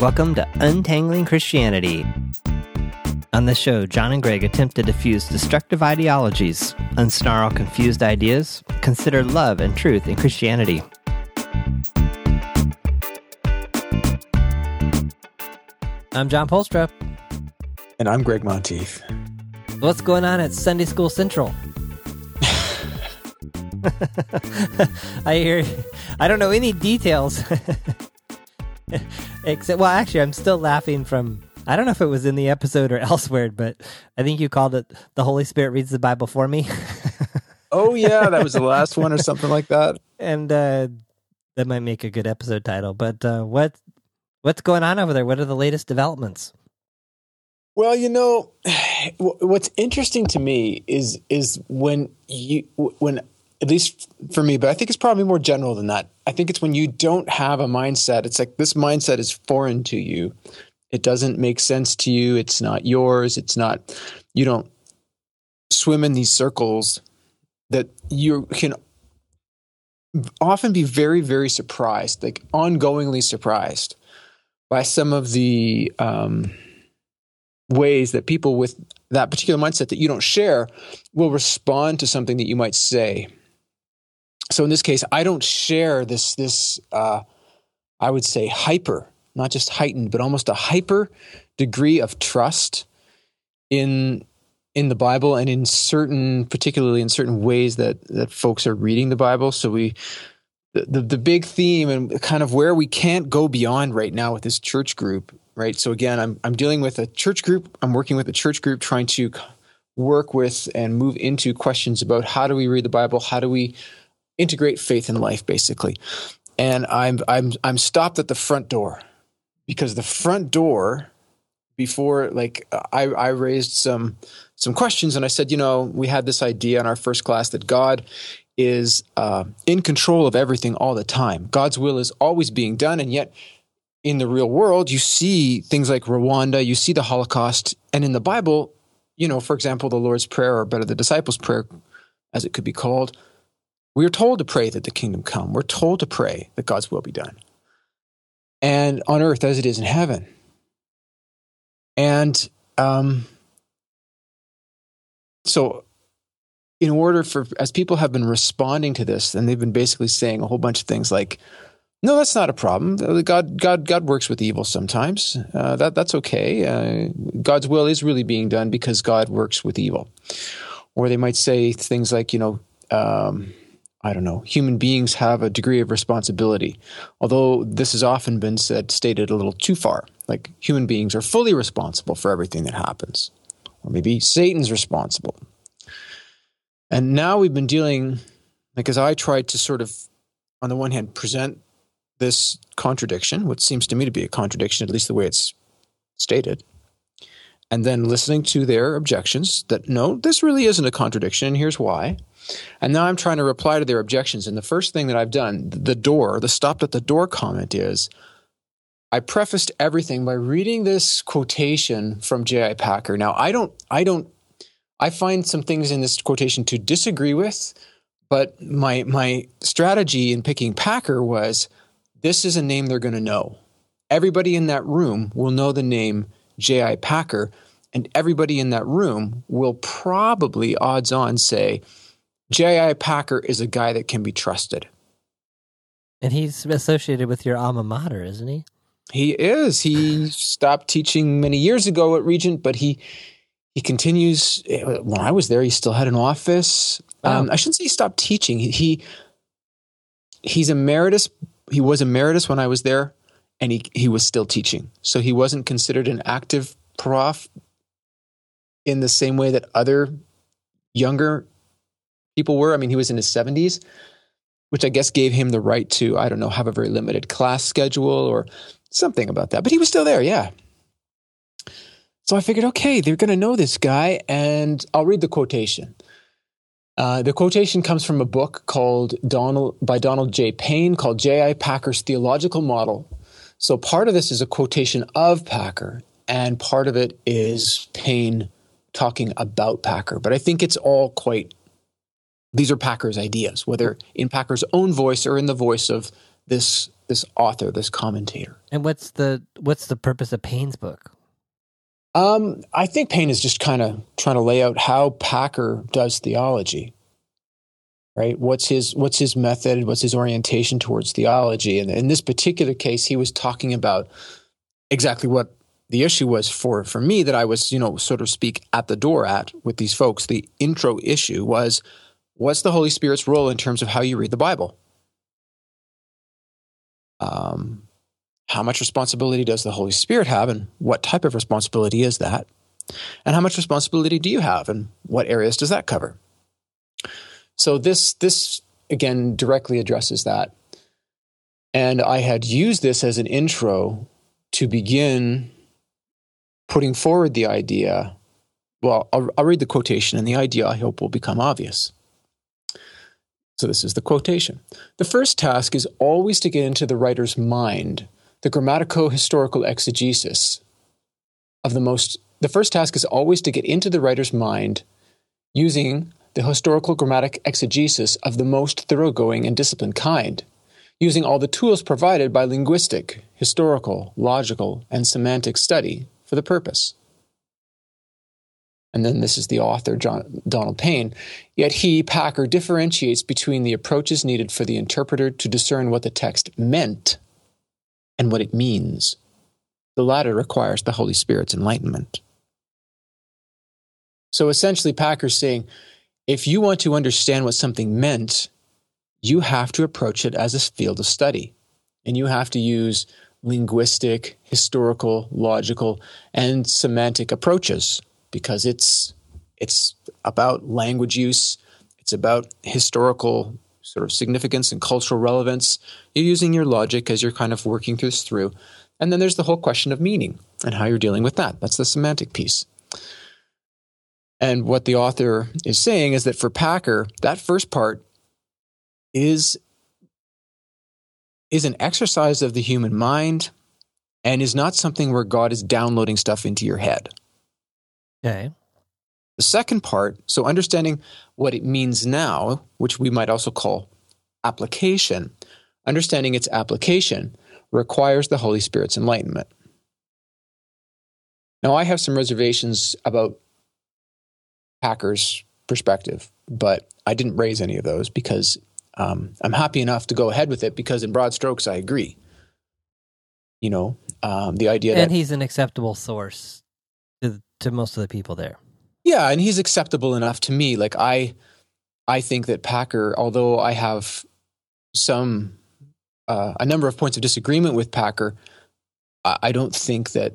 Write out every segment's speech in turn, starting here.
Welcome to Untangling Christianity. On this show, John and Gregg attempt to diffuse destructive ideologies, unsnarl confused ideas, consider love and truth in Christianity. I'm John Polstra. And I'm Gregg Monteith. What's going on at Sunday School Central? I hear, I don't know any details. Except, well, actually, I'm still laughing from. I don't know if it was in the episode or elsewhere, but I think you called it "The Holy Spirit reads the Bible for me." oh yeah, that was the last one or something like that. And uh, that might make a good episode title. But uh, what what's going on over there? What are the latest developments? Well, you know, what's interesting to me is is when you when at least for me, but I think it's probably more general than that. I think it's when you don't have a mindset. It's like this mindset is foreign to you. It doesn't make sense to you. It's not yours. It's not, you don't swim in these circles that you can often be very, very surprised, like ongoingly surprised by some of the um, ways that people with that particular mindset that you don't share will respond to something that you might say so in this case, I don't share this this uh, I would say hyper, not just heightened, but almost a hyper degree of trust in in the Bible and in certain, particularly in certain ways that that folks are reading the Bible. So we the, the, the big theme and kind of where we can't go beyond right now with this church group, right? So again, I'm I'm dealing with a church group. I'm working with a church group trying to work with and move into questions about how do we read the Bible? How do we integrate faith in life, basically. And I'm I'm I'm stopped at the front door because the front door before like I, I raised some some questions and I said, you know, we had this idea in our first class that God is uh, in control of everything all the time. God's will is always being done, and yet in the real world, you see things like Rwanda, you see the Holocaust, and in the Bible, you know, for example, the Lord's Prayer, or better, the disciples' prayer, as it could be called, we are told to pray that the kingdom come. We're told to pray that God's will be done. And on earth as it is in heaven. And um, so, in order for, as people have been responding to this, and they've been basically saying a whole bunch of things like, no, that's not a problem. God, God, God works with evil sometimes. Uh, that that's okay. Uh, God's will is really being done because God works with evil. Or they might say things like, you know, um, I don't know, human beings have a degree of responsibility. Although this has often been said, stated a little too far. Like human beings are fully responsible for everything that happens. Or maybe Satan's responsible. And now we've been dealing, like as I tried to sort of, on the one hand, present this contradiction, which seems to me to be a contradiction, at least the way it's stated, and then listening to their objections that no, this really isn't a contradiction, and here's why. And now I'm trying to reply to their objections. And the first thing that I've done, the door, the stopped at the door comment is I prefaced everything by reading this quotation from J.I. Packer. Now, I don't, I don't, I find some things in this quotation to disagree with, but my, my strategy in picking Packer was this is a name they're going to know. Everybody in that room will know the name J.I. Packer, and everybody in that room will probably, odds on, say, J.I. Packer is a guy that can be trusted. And he's associated with your alma mater, isn't he? He is. He stopped teaching many years ago at Regent, but he he continues. When I was there, he still had an office. Oh. Um, I shouldn't say he stopped teaching. He, he he's emeritus. He was emeritus when I was there, and he he was still teaching. So he wasn't considered an active prof in the same way that other younger people were. I mean, he was in his 70s, which I guess gave him the right to, I don't know, have a very limited class schedule or something about that. But he was still there, yeah. So I figured, okay, they're going to know this guy, and I'll read the quotation. Uh, the quotation comes from a book called Donald by Donald J. Payne called J.I. Packer's Theological Model. So part of this is a quotation of Packer, and part of it is Payne talking about Packer. But I think it's all quite these are Packer's ideas, whether in Packer's own voice or in the voice of this this author, this commentator. And what's the what's the purpose of Payne's book? Um, I think Payne is just kind of trying to lay out how Packer does theology. Right? What's his what's his method? What's his orientation towards theology? And in this particular case, he was talking about exactly what the issue was for for me that I was, you know, sort of speak at the door at with these folks. The intro issue was what's the Holy Spirit's role in terms of how you read the Bible? Um, how much responsibility does the Holy Spirit have, and what type of responsibility is that? And how much responsibility do you have, and what areas does that cover? So this this again directly addresses that. And I had used this as an intro to begin putting forward the idea. Well, I'll, I'll read the quotation, and the idea I hope will become obvious. So, this is the quotation. The first task is always to get into the writer's mind, the grammatico historical exegesis of the most. The first task is always to get into the writer's mind using the historical grammatic exegesis of the most thoroughgoing and disciplined kind, using all the tools provided by linguistic, historical, logical, and semantic study for the purpose. And then this is the author, John, Donald Payne. Yet he, Packer, differentiates between the approaches needed for the interpreter to discern what the text meant and what it means. The latter requires the Holy Spirit's enlightenment. So essentially, Packer's saying if you want to understand what something meant, you have to approach it as a field of study. And you have to use linguistic, historical, logical, and semantic approaches because it's it's about language use, it's about historical sort of significance and cultural relevance. You're using your logic as you're kind of working this through. And then there's the whole question of meaning and how you're dealing with that. That's the semantic piece. And what the author is saying is that for Packer, that first part is is an exercise of the human mind and is not something where God is downloading stuff into your head. Okay. The second part, so understanding what it means now, which we might also call application, understanding its application requires the Holy Spirit's enlightenment. Now, I have some reservations about Packer's perspective, but I didn't raise any of those because um, I'm happy enough to go ahead with it because, in broad strokes, I agree. You know, um, the idea and that he's an acceptable source to to most of the people there. Yeah, and he's acceptable enough to me. Like I, I think that Packer, although I have some uh, a number of points of disagreement with Packer, I, I, don't think that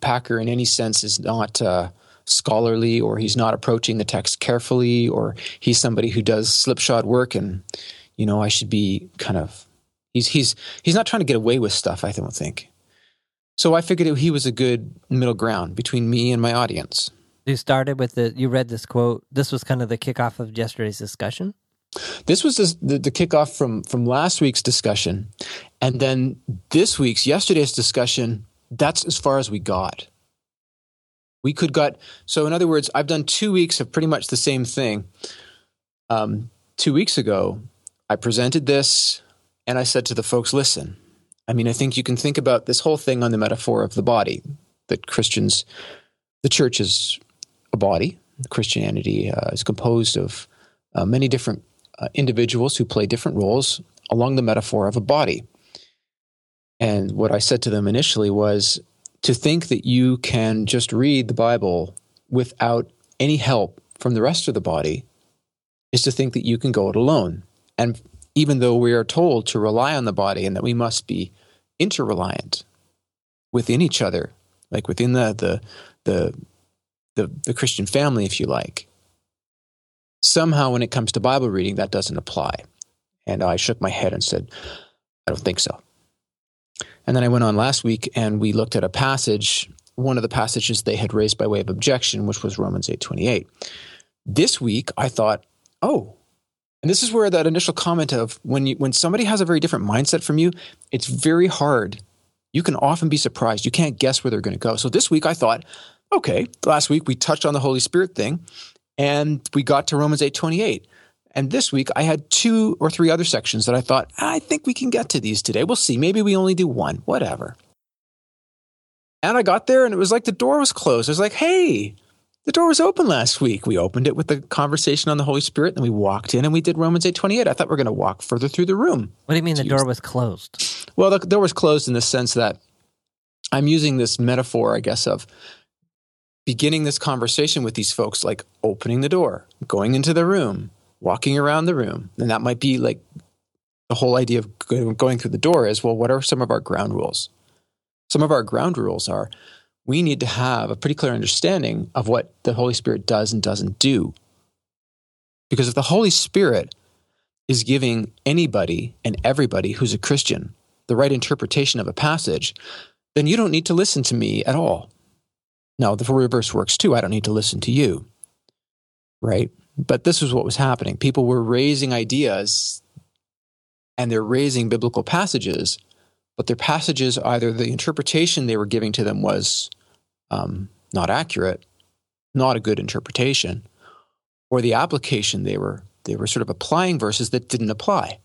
Packer, in any sense, is not. Uh, scholarly or he's not approaching the text carefully or he's somebody who does slipshod work and you know I should be kind of he's he's he's not trying to get away with stuff I don't think. So I figured he was a good middle ground between me and my audience. You started with the you read this quote. This was kind of the kickoff of yesterday's discussion. This was the, the kickoff from from last week's discussion, and then this week's yesterday's discussion. That's as far as we got. We could got so in other words, I've done two weeks of pretty much the same thing. Um, two weeks ago, I presented this and I said to the folks, listen, I mean, I think you can think about this whole thing on the metaphor of the body, that Christians, the church is a body. Christianity uh, is composed of uh, many different uh, individuals who play different roles along the metaphor of a body. And what I said to them initially was to think that you can just read the Bible without any help from the rest of the body is to think that you can go it alone. And even though we are told to rely on the body and that we must be interreliant within each other, like within the the the the, the Christian family, if you like, somehow when it comes to Bible reading, that doesn't apply. And I shook my head and said, I don't think so. And then I went on last week and we looked at a passage, one of the passages they had raised by way of objection, which was Romans 8:28. This week I thought, "Oh, and this is where that initial comment of when you, when somebody has a very different mindset from you, it's very hard. You can often be surprised. You can't guess where they're going to go. So this week I thought, okay, last week we touched on the Holy Spirit thing and we got to Romans 8:28. And this week I had two or three other sections that I thought, I think we can get to these today. We'll see. Maybe we only do one, whatever. And I got there and it was like the door was closed. I was like, hey, the door was open last week. We opened it with the conversation on the Holy Spirit, and we walked in and we did Romans eight twenty eight. I thought we were going to walk further through the room. What do you mean the door was closed? Well, the door was closed in the sense that I'm using this metaphor, I guess, of beginning this conversation with these folks, like opening the door, going into the room, walking around the room, and that might be like the whole idea of going through the door is well, what are some of our ground rules? Some of our ground rules are we need to have a pretty clear understanding of what the Holy Spirit does and doesn't do. Because if the Holy Spirit is giving anybody and everybody who's a Christian the right interpretation of a passage, then you don't need to listen to me at all. Now, the reverse works too. I don't need to listen to you. Right? But this was what was happening. People were raising ideas and they're raising biblical passages, but their passages, either the interpretation they were giving to them was um, not accurate, not a good interpretation, or the application they were they were sort of applying verses that didn't apply.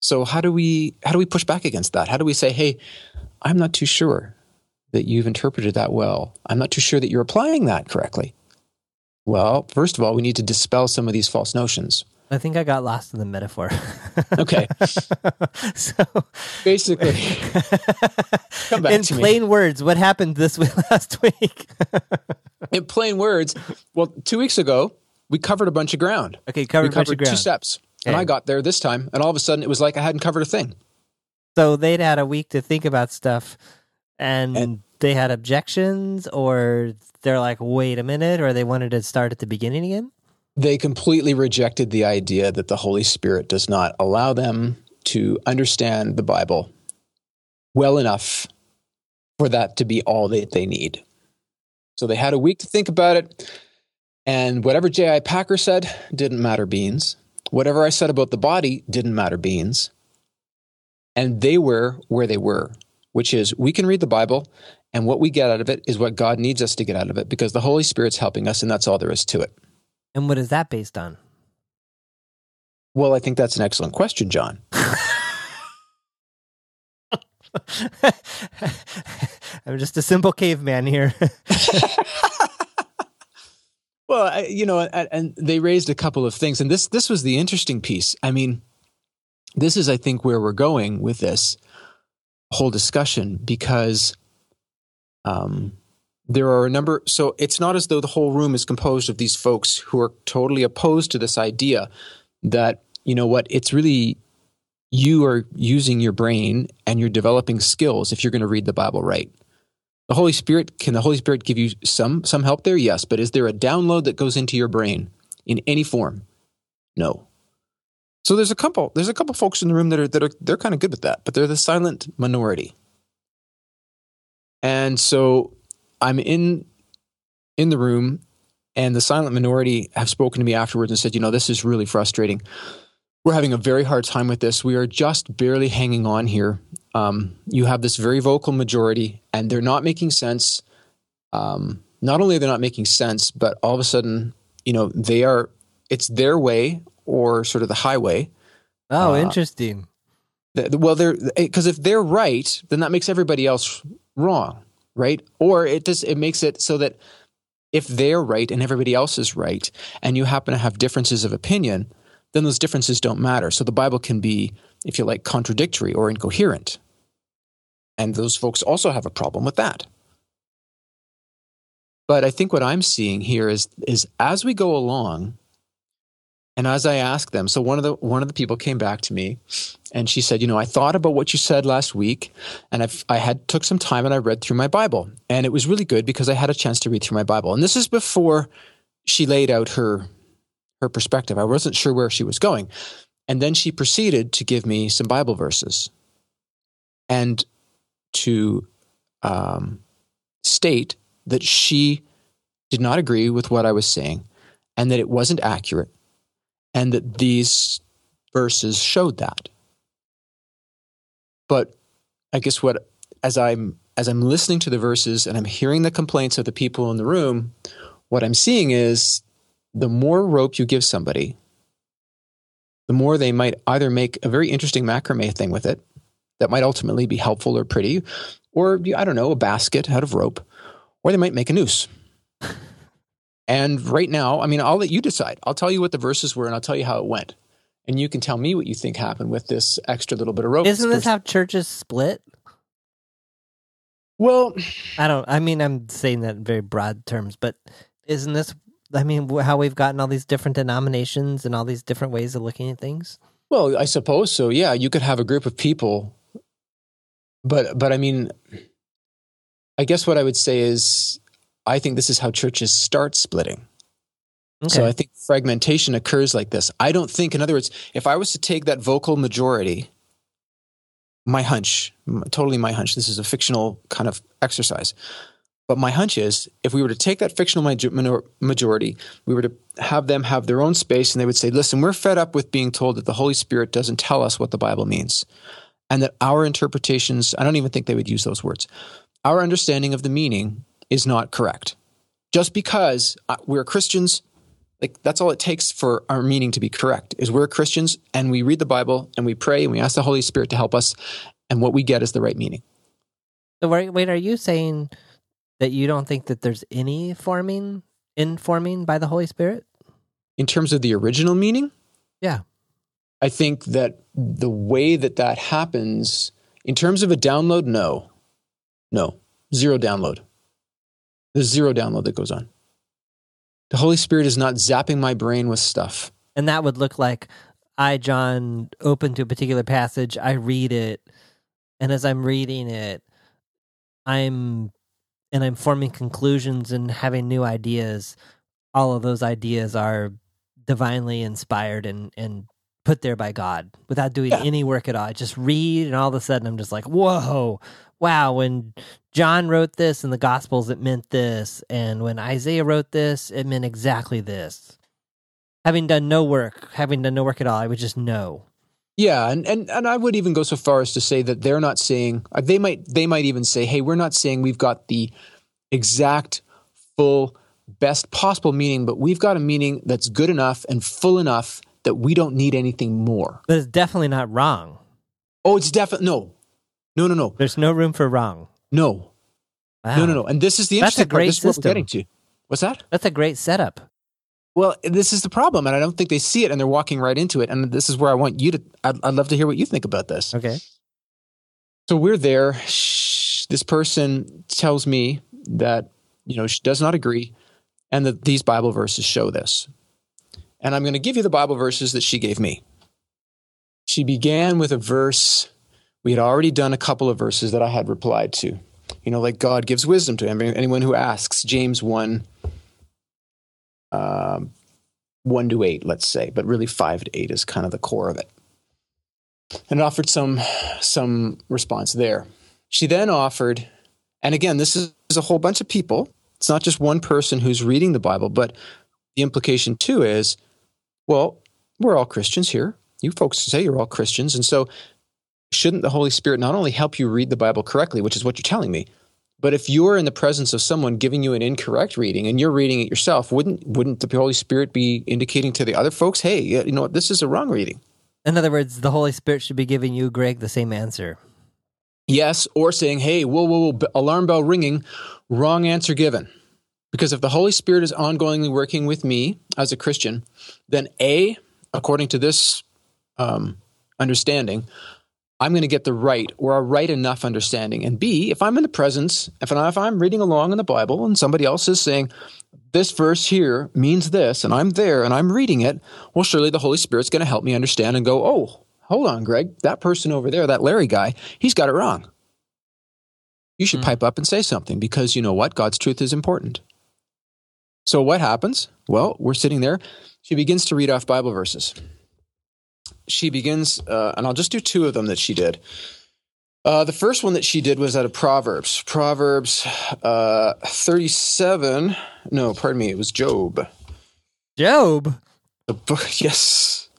So how do we how do we push back against that? How do we say, hey, I'm not too sure that you've interpreted that well. I'm not too sure that you're applying that correctly. Well, first of all, we need to dispel some of these false notions. I think I got lost in the metaphor. okay. so basically, come back in to plain me. words, what happened this week, last week? in plain words, well, two weeks ago we covered a bunch of ground. Okay, covered, we covered two ground. steps, and I got there this time, and all of a sudden it was like I hadn't covered a thing. So they'd had a week to think about stuff, and, and they had objections, or they're like, "Wait a minute," or they wanted to start at the beginning again they completely rejected the idea that the Holy Spirit does not allow them to understand the Bible well enough for that to be all that they need. So they had a week to think about it. And whatever J.I. Packer said didn't matter beans. Whatever I said about the body didn't matter beans. And they were where they were, which is we can read the Bible, and what we get out of it is what God needs us to get out of it because the Holy Spirit's helping us, and that's all there is to it. And what is that based on? Well, I think that's an excellent question, John. I'm just a simple caveman here. well, I, you know, and they raised a couple of things, and this this was the interesting piece. I mean, this is, I think, where we're going with this whole discussion because um, there are a number so it's not as though the whole room is composed of these folks who are totally opposed to this idea that you know what it's really you are using your brain and you're developing skills if you're going to read the bible right. The holy spirit can the holy spirit give you some some help there? Yes but is there a download that goes into your brain in any form? No. So there's a couple there's a couple folks in the room that are that are they're kind of good with that but they're the silent minority and so I'm in in the room, and the silent minority have spoken to me afterwards and said, you know, this is really frustrating. We're having a very hard time with this. We are just barely hanging on here. Um, you have this very vocal majority, and they're not making sense. Um, not only are they not making sense, but all of a sudden, you know, they are. It's their way or sort of the highway. Oh, uh, interesting. The, well, they're because if they're right, then that makes everybody else wrong right? Or it just it makes it so that if they're right and everybody else is right, and you happen to have differences of opinion, then those differences don't matter. So the Bible can be, if you like, contradictory or incoherent. And those folks also have a problem with that. But I think what I'm seeing here is, is as we go along, and as I asked them, so one of the one of the people came back to me and she said, "You know, I thought about what you said last week, and I've, I had took some time and I read through my Bible, and it was really good because I had a chance to read through my Bible. And this is before she laid out her her perspective. I wasn't sure where she was going, and then she proceeded to give me some Bible verses and to um, state that she did not agree with what I was saying, and that it wasn't accurate, and that these verses showed that." But I guess what as I'm as I'm listening to the verses and I'm hearing the complaints of the people in the room, what I'm seeing is the more rope you give somebody, the more they might either make a very interesting macrame thing with it that might ultimately be helpful or pretty, or I don't know, a basket out of rope, or they might make a noose. And right now, I mean, I'll let you decide. I'll tell you what the verses were and I'll tell you how it went. And you can tell me what you think happened with this extra little bit of rope. Isn't this how churches split? Well, I don't. I mean, I'm saying that in very broad terms, but isn't this? I mean, how we've gotten all these different denominations and all these different ways of looking at things. Well, I suppose so. Yeah, you could have a group of people, but but I mean, I guess what I would say is, I think this is how churches start splitting. Okay. So I think fragmentation occurs like this. I don't think, in other words, if I was to take that vocal majority my hunch, totally my hunch, this is a fictional kind of exercise. But my hunch is if we were to take that fictional majority, we were to have them have their own space and they would say, listen, we're fed up with being told that the Holy Spirit doesn't tell us what the Bible means. And that our interpretations, I don't even think they would use those words, our understanding of the meaning is not correct. Just because uh, we're Christians like that's all it takes for our meaning to be correct is we're Christians and we read the Bible and we pray and we ask the Holy Spirit to help us and what we get is the right meaning. So wait, wait are you saying that you don't think that there's any forming informing by the Holy Spirit? In terms of the original meaning? Yeah. I think that the way that that happens in terms of a download no. No. Zero download. There's zero download that goes on. The Holy Spirit is not zapping my brain with stuff. And that would look like I, John, open to a particular passage, I read it, and as I'm reading it, I'm and I'm forming conclusions and having new ideas. All of those ideas are divinely inspired and and put there by God without doing yeah. any work at all. I just read, and all of a sudden, I'm just like, whoa, wow, when John wrote this in the Gospels, it meant this. And when Isaiah wrote this, it meant exactly this. Having done no work, having done no work at all, I would just know. Yeah, and, and, and I would even go so far as to say that they're not saying uh, they might they might even say, hey, we're not saying we've got the exact full best possible meaning, but we've got a meaning that's good enough and full enough that we don't need anything more. But it's definitely not wrong. Oh, it's definitely no. No, no, no. There's no room for wrong. No. Wow. No, no, no. And this is the interesting That's a great part. This system. is what we're getting to. What's that? That's a great setup. Well, this is the problem, and I don't think they see it, and they're walking right into it. And this is where I want you to. I'd, I'd love to hear what you think about this. Okay. So we're there. Shh, this person tells me that you know she does not agree, and that these Bible verses show this. And I'm going to give you the Bible verses that she gave me. She began with a verse we had already done a couple of verses that I had replied to. You know, like God gives wisdom to anyone who asks. James 1, um, 1 to 8, let's say, but really 5 to 8 is kind of the core of it. And offered some, some response there. She then offered, and again, this is a whole bunch of people. It's not just one person who's reading the Bible, but the implication too is, well, we're all Christians here. You folks say you're all Christians. And so shouldn't the Holy Spirit not only help you read the Bible correctly, which is what you're telling me, but if you're in the presence of someone giving you an incorrect reading and you're reading it yourself, wouldn't wouldn't the Holy Spirit be indicating to the other folks, hey, you know what, this is a wrong reading? In other words, the Holy Spirit should be giving you, Gregg, the same answer. Yes, or saying, hey, whoa, whoa, whoa, alarm bell ringing, wrong answer given. Because if the Holy Spirit is ongoingly working with me as a Christian, then A, according to this um, understanding, I'm going to get the right or a right enough understanding. And B, if I'm in the presence, if, I, if I'm reading along in the Bible and somebody else is saying, this verse here means this, and I'm there and I'm reading it, well, surely the Holy Spirit's going to help me understand and go, oh, hold on, Gregg, that person over there, that Larry guy, he's got it wrong. You should mm. pipe up and say something because you know what? God's truth is important. So what happens? Well, we're sitting there. She begins to read off Bible verses she begins, uh, and I'll just do two of them that she did. Uh, the first one that she did was out of Proverbs. Proverbs uh, 37. No, pardon me. It was Job. Job? The book, yes.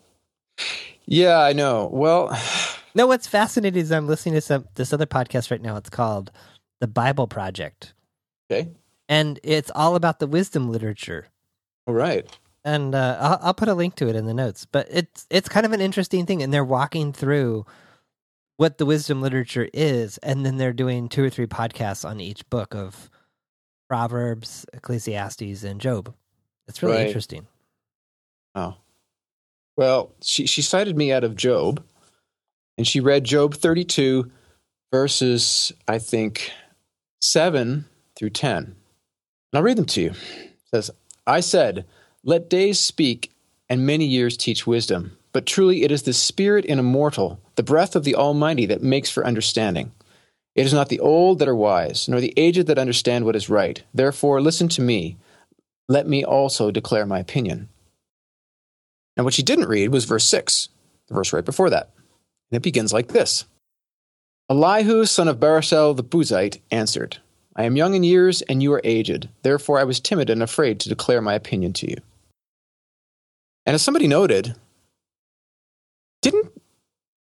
Yeah, I know. Well, no, what's fascinating is I'm listening to some this other podcast right now. It's called The Bible Project. Okay. And it's all about the wisdom literature. All right. And uh, I'll, I'll put a link to it in the notes. But it's it's kind of an interesting thing, and they're walking through what the wisdom literature is, and then they're doing two or three podcasts on each book of Proverbs, Ecclesiastes, and Job. It's really Right. interesting. Oh. Well, she, she cited me out of Job, and she read Job 32, verses, I think, 7 through 10. And I'll read them to you. It says, I said, Let days speak, and many years teach wisdom. But truly it is the spirit in a mortal, the breath of the Almighty, that makes for understanding. It is not the old that are wise, nor the aged that understand what is right. Therefore, listen to me. Let me also declare my opinion. And what she didn't read was verse 6, the verse right before that. And it begins like this Elihu, son of Barachel the Buzite, answered, I am young in years, and you are aged. Therefore, I was timid and afraid to declare my opinion to you. And as somebody noted, didn't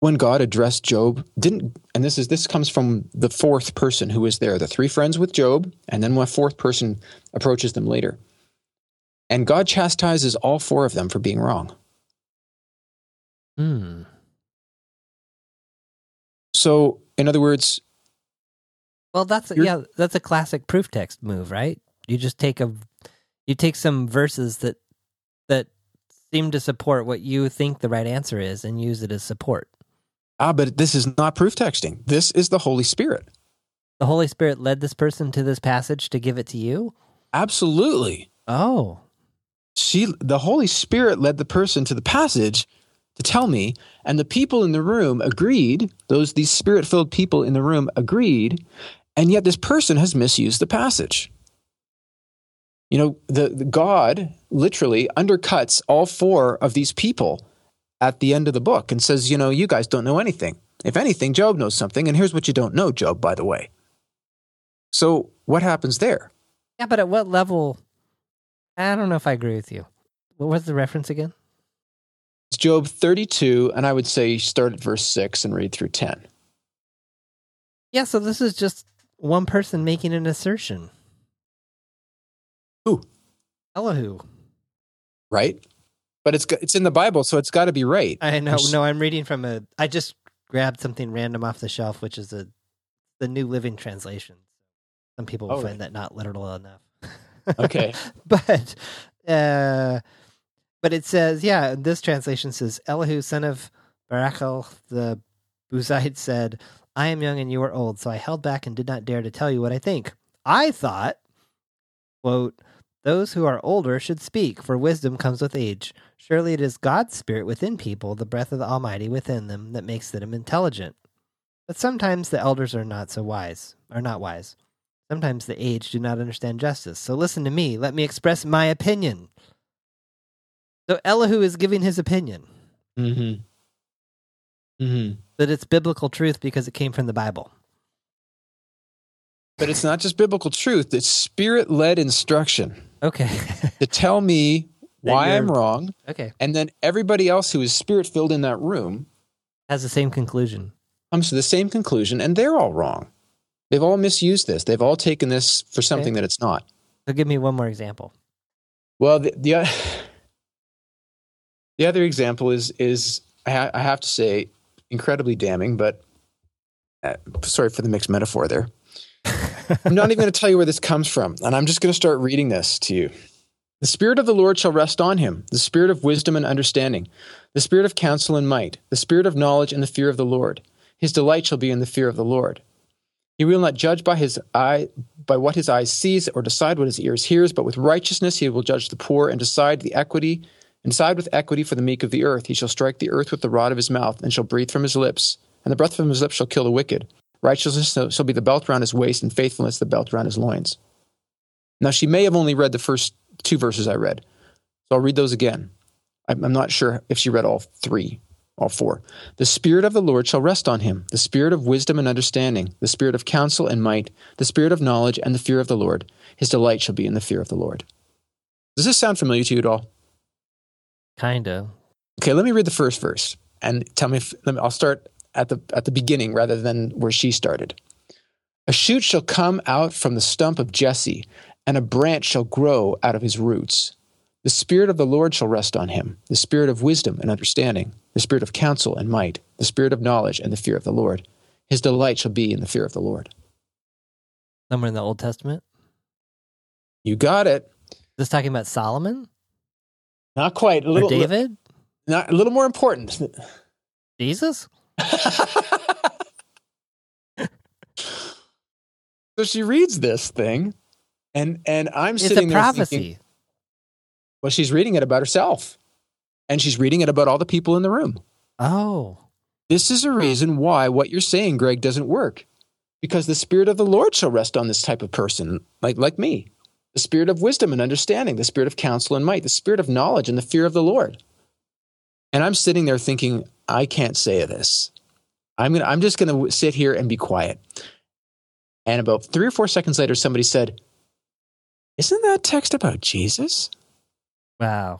when God addressed Job, didn't and this is this comes from the fourth person who was there, the three friends with Job, and then when fourth person approaches them later. And God chastises all four of them for being wrong. Hmm. So, in other words, Well, that's a, yeah, that's a classic proof text move, right? You just take a you take some verses that that seem to support what you think the right answer is and use it as support. ah, but this is not proof texting. This is the Holy Spirit. The Holy Spirit led this person to this passage to give it to you. Absolutely. Oh, She, the Holy Spirit led the person to the passage to tell me, and the people in the room agreed. Those these spirit-filled people in the room agreed, and yet this person has misused the passage. You know, the, the God literally undercuts all four of these people at the end of the book and says, you know, you guys don't know anything. If anything, Job knows something, and here's what you don't know, Job, by the way. So what happens there? yeah, but at what level? I don't know if I agree with you. What was the reference again? It's Job 32, and I would say start at verse 6 and read through 10. Yeah, so this is just one person making an assertion. Who? Elihu. Right? But it's it's in the Bible, so it's got to be right. I know. There's- No, I'm reading from a. I just grabbed something random off the shelf, which is a the New Living Translation. Some people will Oh, find right. that not literal enough. Okay. but uh, but it says, yeah, this translation says Elihu, son of Barachel the Buzite, said, "I am young and you are old, so I held back and did not dare to tell you what I think. I thought, quote." Those who are older should speak, for wisdom comes with age. Surely it is God's Spirit within people, the breath of the Almighty within them, that makes them intelligent. But sometimes the elders are not so wise, are not wise. Sometimes the aged do not understand justice. So listen to me. Let me express my opinion. So Elihu is giving his opinion Mm-hmm. Mm-hmm. that it's biblical truth because it came from the Bible. But it's not just biblical truth, it's spirit led instruction Okay. to tell me why I'm wrong. okay. And then everybody else who is spirit filled in that room Has the same conclusion. comes to the same conclusion, and they're all wrong. They've all misused this. They've all taken this for something that it's not. So give me one more example. Well, the the, the other example is is I, ha- I have to say incredibly damning, but uh, sorry for the mixed metaphor there. I'm not even going to tell you where this comes from, and I'm just going to start reading this to you. The Spirit of the Lord shall rest on him, the Spirit of wisdom and understanding, the Spirit of counsel and might, the Spirit of knowledge and the fear of the Lord. His delight shall be in the fear of the Lord. He will not judge by his eye, by what his eyes sees, or decide what his ears hears, but with righteousness he will judge the poor and decide the equity, and decide with equity for the meek of the earth. He shall strike the earth with the rod of his mouth, and shall breathe from his lips, and the breath from his lips shall kill the wicked. Righteousness shall be the belt round his waist, and faithfulness the belt round his loins. Now she may have only read the first two verses I read, so I'll read those again. I'm I'm not sure if she read all three, all four. The Spirit of the Lord shall rest on him, the Spirit of wisdom and understanding, the Spirit of counsel and might, the Spirit of knowledge and the fear of the Lord. His delight shall be in the fear of the Lord. Does this sound familiar to you at all? Kinda. Okay, let me read the first verse and tell me if let me, I'll start at the at the beginning rather than where she started. A shoot shall come out from the stump of Jesse, and a branch shall grow out of his roots. The Spirit of the Lord shall rest on him, the Spirit of wisdom and understanding, the Spirit of counsel and might, the Spirit of knowledge and the fear of the Lord. His delight shall be in the fear of the Lord. Somewhere in the Old Testament. You got it. This talking about Solomon Not quite. A or little, David, not, a little more important. Jesus. So she reads this thing, and and I'm It's sitting a there prophecy. thinking, well, she's reading it about herself, and she's reading it about all the people in the room. Oh, This is a reason why what you're saying, Gregg, doesn't work, because the spirit of the Lord shall rest on this type of person, like like me. The spirit of wisdom and understanding, the spirit of counsel and might, the spirit of knowledge and the fear of the Lord. And I'm sitting there thinking, I can't say this. I'm gonna. I'm just gonna sit here and be quiet. And about three or four seconds later, somebody said, "Isn't that text about Jesus? wow.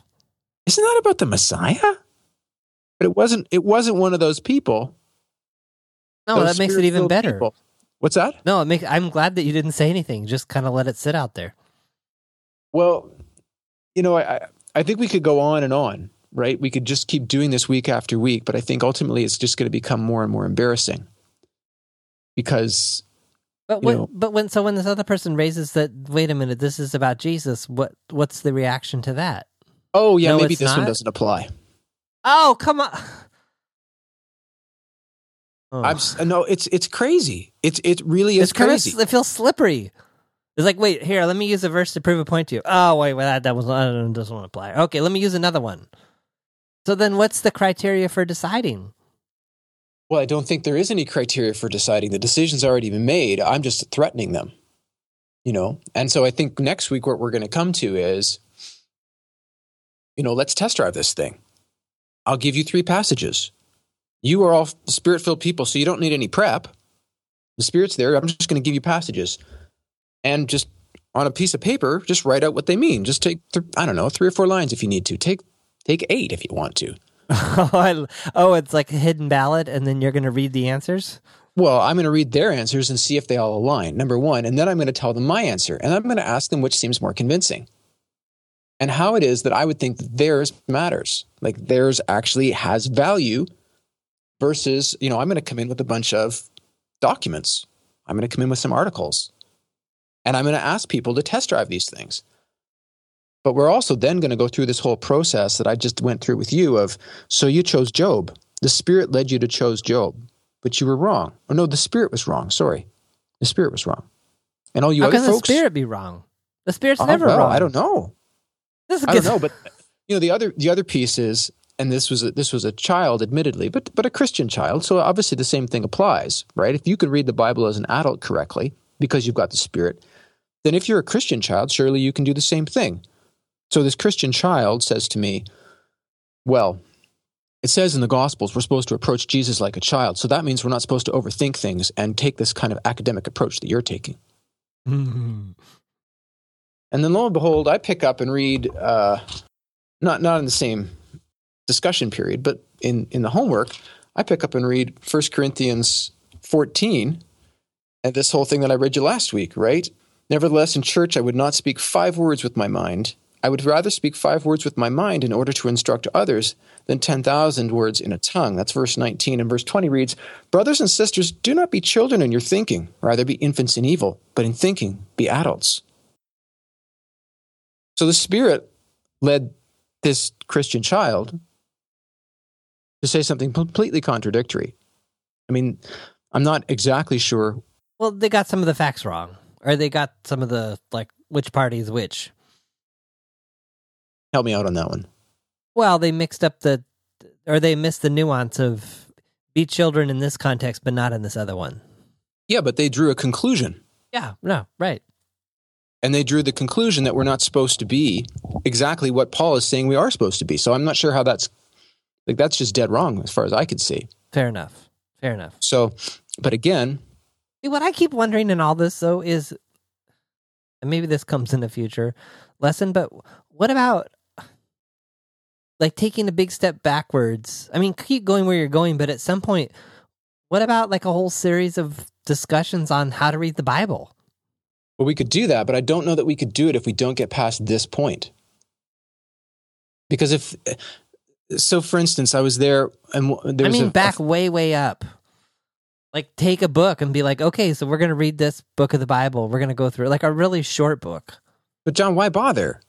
Isn't that about the Messiah?" But it wasn't. It wasn't one of those people. No, those that makes it even better. people. What's that? No, it makes. I'm glad that you didn't say anything. Just kind of let it sit out there. Well, you know, I, I- I think we could go on and on, right? We could just keep doing this week after week, but I think ultimately it's just going to become more and more embarrassing because But when, know- but when so when this other person raises that, wait a minute, this is about Jesus. What what's the reaction to that? oh yeah, No, maybe this one doesn't apply. Oh, come on. Oh. I'm no, it's it's crazy. It's it really is it's kind of crazy. it feels slippery. It's like, wait, here, let me use a verse to prove a point to you. Oh, wait, well, that, that was that doesn't apply. Okay, let me use another one. So then, what's the criteria for deciding? Well, I don't think there is any criteria for deciding. The decision's already been made. I'm just threatening them. You know? And so I think next week what we're going to come to is you know, let's test drive this thing. I'll give you three passages. You are all spirit-filled people, so you don't need any prep. The spirit's there. I'm just going to give you passages. And just on a piece of paper, just write out what they mean. Just take th- I don't know, 3 or 4 lines if you need to. Take take 8 if you want to. oh, oh, it's like a hidden ballot, and then you're going to read the answers. Well, I'm going to read their answers and see if they all align, number one. And then I'm going to tell them my answer. And I'm going to ask them which seems more convincing and how it is that I would think that theirs matters. Like theirs actually has value versus, you know, I'm going to come in with a bunch of documents. I'm going to come in with some articles. And I'm going to ask people to test drive these things. But we're also then going to go through this whole process that I just went through with you of so you chose Job. The Spirit led you to chose Job but you were wrong. Oh no, the spirit was wrong. Sorry, the spirit was wrong. And all you How other can the spirit be wrong? The spirit's Oh, never well, wrong. I don't know. This is I don't know, but you know the other the other piece is, and this was a, this was a child, admittedly, but but a Christian child. So obviously the same thing applies, right? If you can read the Bible as an adult correctly because you've got the Spirit, then if you're a Christian child, surely you can do the same thing. So this Christian child says to me, "Well." It says in the Gospels we're supposed to approach Jesus like a child. So that means we're not supposed to overthink things and take this kind of academic approach that you're taking. Mhm. And then lo and behold, I pick up and read, uh, not not in the same discussion period, but in in the homework, I pick up and read 1 Corinthians 14, and this whole thing that I read you last week, right? Nevertheless, in church, I would not speak five words with my mind. I would rather speak five words with my mind in order to instruct others than 10,000 words in a tongue. That's verse 19. And verse 20 reads, Brothers and sisters, do not be children in your thinking, rather be infants in evil, but in thinking, be adults. So the Spirit led this Christian child to say something completely contradictory. I mean, I'm not exactly sure. Well, they got some of the facts wrong, or they got some of the like which party is which. Help me out on that one. Well, they mixed up the, or they missed the nuance of be children in this context, but not in this other one. Yeah, but they drew a conclusion. Yeah, no, right. And they drew the conclusion that we're not supposed to be exactly what Paul is saying we are supposed to be. So I'm not sure how that's like that's just dead wrong as far as I could see. Fair enough. Fair enough. So, but again, See, what I keep wondering in all this, though, is and maybe this comes in the future lesson, but what about like taking a big step backwards? I mean, keep going where you're going, but at some point, what about like a whole series of discussions on how to read the Bible? well, we could do that, but I don't know that we could do it if we don't get past this point. Because if so, for instance, I was there and there I mean, a, back way, way up. Like, take a book and be like, okay, so we're going to read this book of the Bible. We're going to go through it, like a really short book. But John, why bother?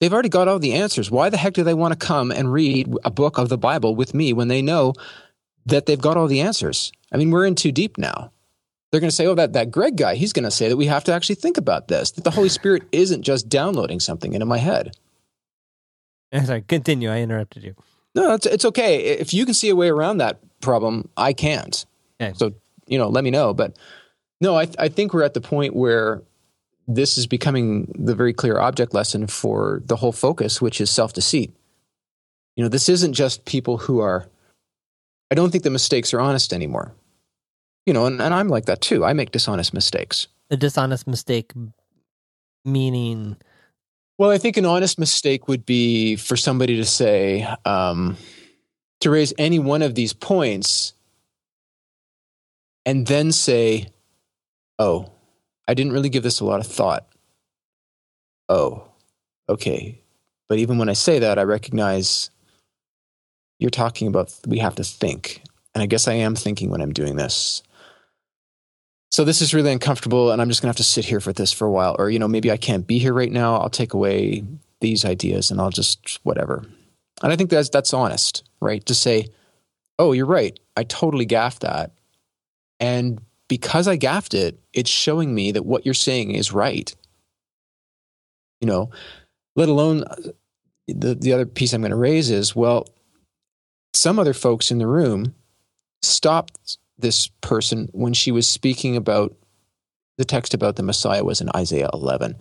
They've already got all the answers. Why the heck do they want to come and read a book of the Bible with me when they know that they've got all the answers? I mean, we're in too deep now. They're going to say, oh, that, that Gregg guy, he's going to say that we have to actually think about this, that the Holy Spirit isn't just downloading something into my head. Sorry, continue. I interrupted you. No, it's, it's okay. If you can see a way around that problem, I can't. Okay. So, you know, let me know. But no, I, I think we're at the point where this is becoming the very clear object lesson for the whole focus, which is self deceit. You know, this isn't just people who are, I don't think the mistakes are honest anymore. You know, and, and I'm like that too. I make dishonest mistakes. A dishonest mistake, meaning, Well, I think an honest mistake would be for somebody to say, um, to raise any one of these points and then say, oh, I didn't really give this a lot of thought. Oh, okay. But even when I say that, I recognize you're talking about we have to think. And I guess I am thinking when I'm doing this. So this is really uncomfortable, and I'm just gonna have to sit here for this for a while. Or, you know, maybe I can't be here right now. I'll take away these ideas and I'll just whatever. And I think that's that's honest, right? To say, oh, you're right. I totally gaffed that. And because I gaffed it, it's showing me that what you're saying is right. You know, let alone uh, the, the other piece I'm going to raise is well, some other folks in the room stopped this person when she was speaking about the text about the Messiah was in Isaiah 11.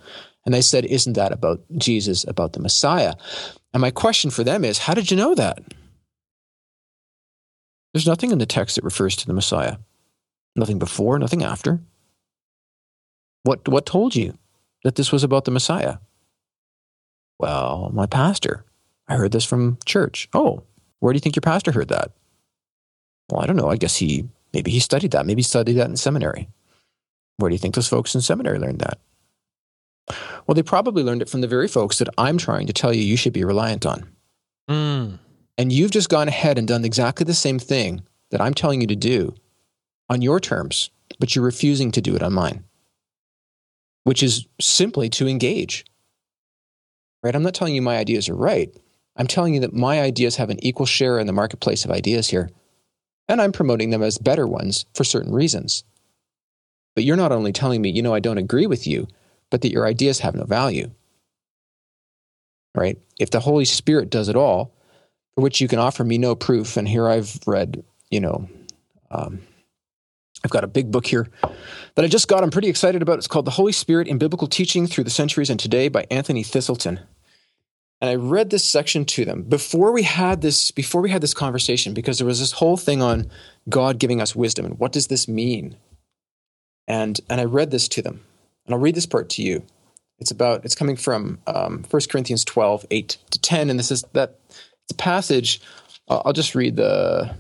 And they said, Isn't that about Jesus, about the Messiah? And my question for them is, How did you know that? There's nothing in the text that refers to the Messiah. Nothing before, nothing after. What, what told you that this was about the Messiah? Well, my pastor. I heard this from church. Oh, where do you think your pastor heard that? Well, I don't know. I guess he, maybe he studied that. Maybe he studied that in seminary. Where do you think those folks in seminary learned that? Well, they probably learned it from the very folks that I'm trying to tell you you should be reliant on. mm, And you've just gone ahead and done exactly the same thing that I'm telling you to do on your terms, but you're refusing to do it on mine, which is simply to engage. Right? I'm not telling you my ideas are right. I'm telling you that my ideas have an equal share in the marketplace of ideas here, and I'm promoting them as better ones for certain reasons. But you're not only telling me, you know, I don't agree with you, but that your ideas have no value. Right? If the Holy Spirit does it all, for which you can offer me no proof, and here I've read, you know, um, I've got a big book here that I just got. I'm pretty excited about. It's called The Holy Spirit in Biblical Teaching Through the Centuries and Today by Anthony Thiselton. And I read this section to them before we had this before we had this conversation because there was this whole thing on God giving us wisdom and what does this mean? And and I read this to them. And I'll read this part to you. It's about it's coming from um, 1 Corinthians 12, 8 to 10. And this is that it's a passage. Uh, I'll just read the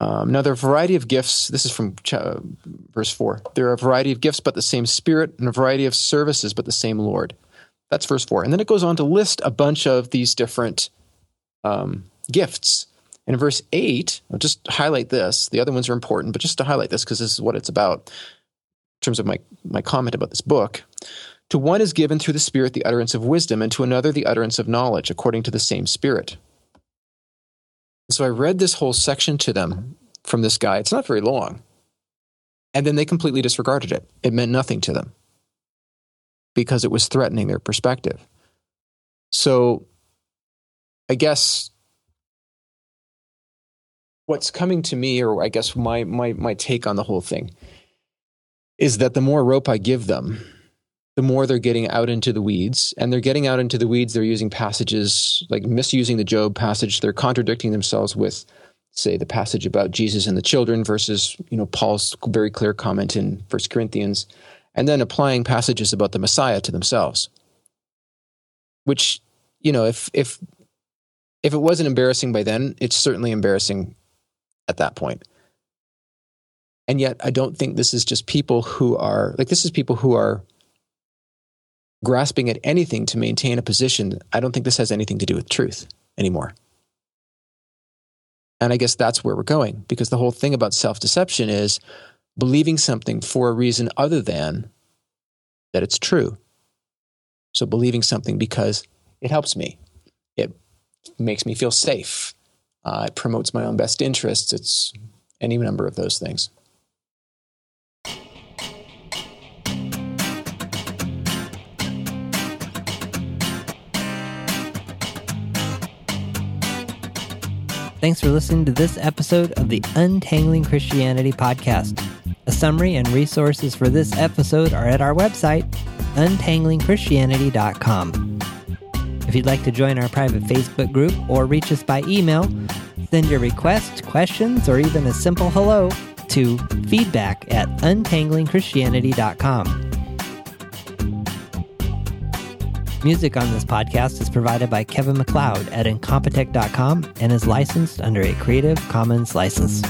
um, now, there are a variety of gifts. This is from uh, verse 4. There are a variety of gifts, but the same Spirit, and a variety of services, but the same Lord. That's verse 4. And then it goes on to list a bunch of these different um, gifts. And in verse 8, I'll just highlight this. The other ones are important, but just to highlight this, because this is what it's about in terms of my, my comment about this book. To one is given through the Spirit the utterance of wisdom, and to another the utterance of knowledge, according to the same Spirit. So I read this whole section to them from this guy. It's not very long. And then they completely disregarded it. It meant nothing to them because it was threatening their perspective. So I guess what's coming to me, or I guess my, my, my take on the whole thing, is that the more rope I give them, the more they're getting out into the weeds. And they're getting out into the weeds, they're using passages like misusing the Job passage. They're contradicting themselves with, say, the passage about Jesus and the children versus, you know, Paul's very clear comment in First Corinthians, and then applying passages about the Messiah to themselves. Which, you know, if if if it wasn't embarrassing by then, it's certainly embarrassing at that point. And yet I don't think this is just people who are like this is people who are grasping at anything to maintain a position, I don't think this has anything to do with truth anymore. And I guess that's where we're going because the whole thing about self deception is believing something for a reason other than that it's true. So believing something because it helps me, it makes me feel safe, uh, it promotes my own best interests. It's any number of those things. Thanks for listening to this episode of the Untangling Christianity podcast. A summary and resources for this episode are at our website, untanglingchristianity.com. If you'd like to join our private Facebook group or reach us by email, send your requests, questions, or even a simple hello to feedback at untanglingchristianity.com. Music on this podcast is provided by Kevin MacLeod at Incompetech.com and is licensed under a Creative Commons license.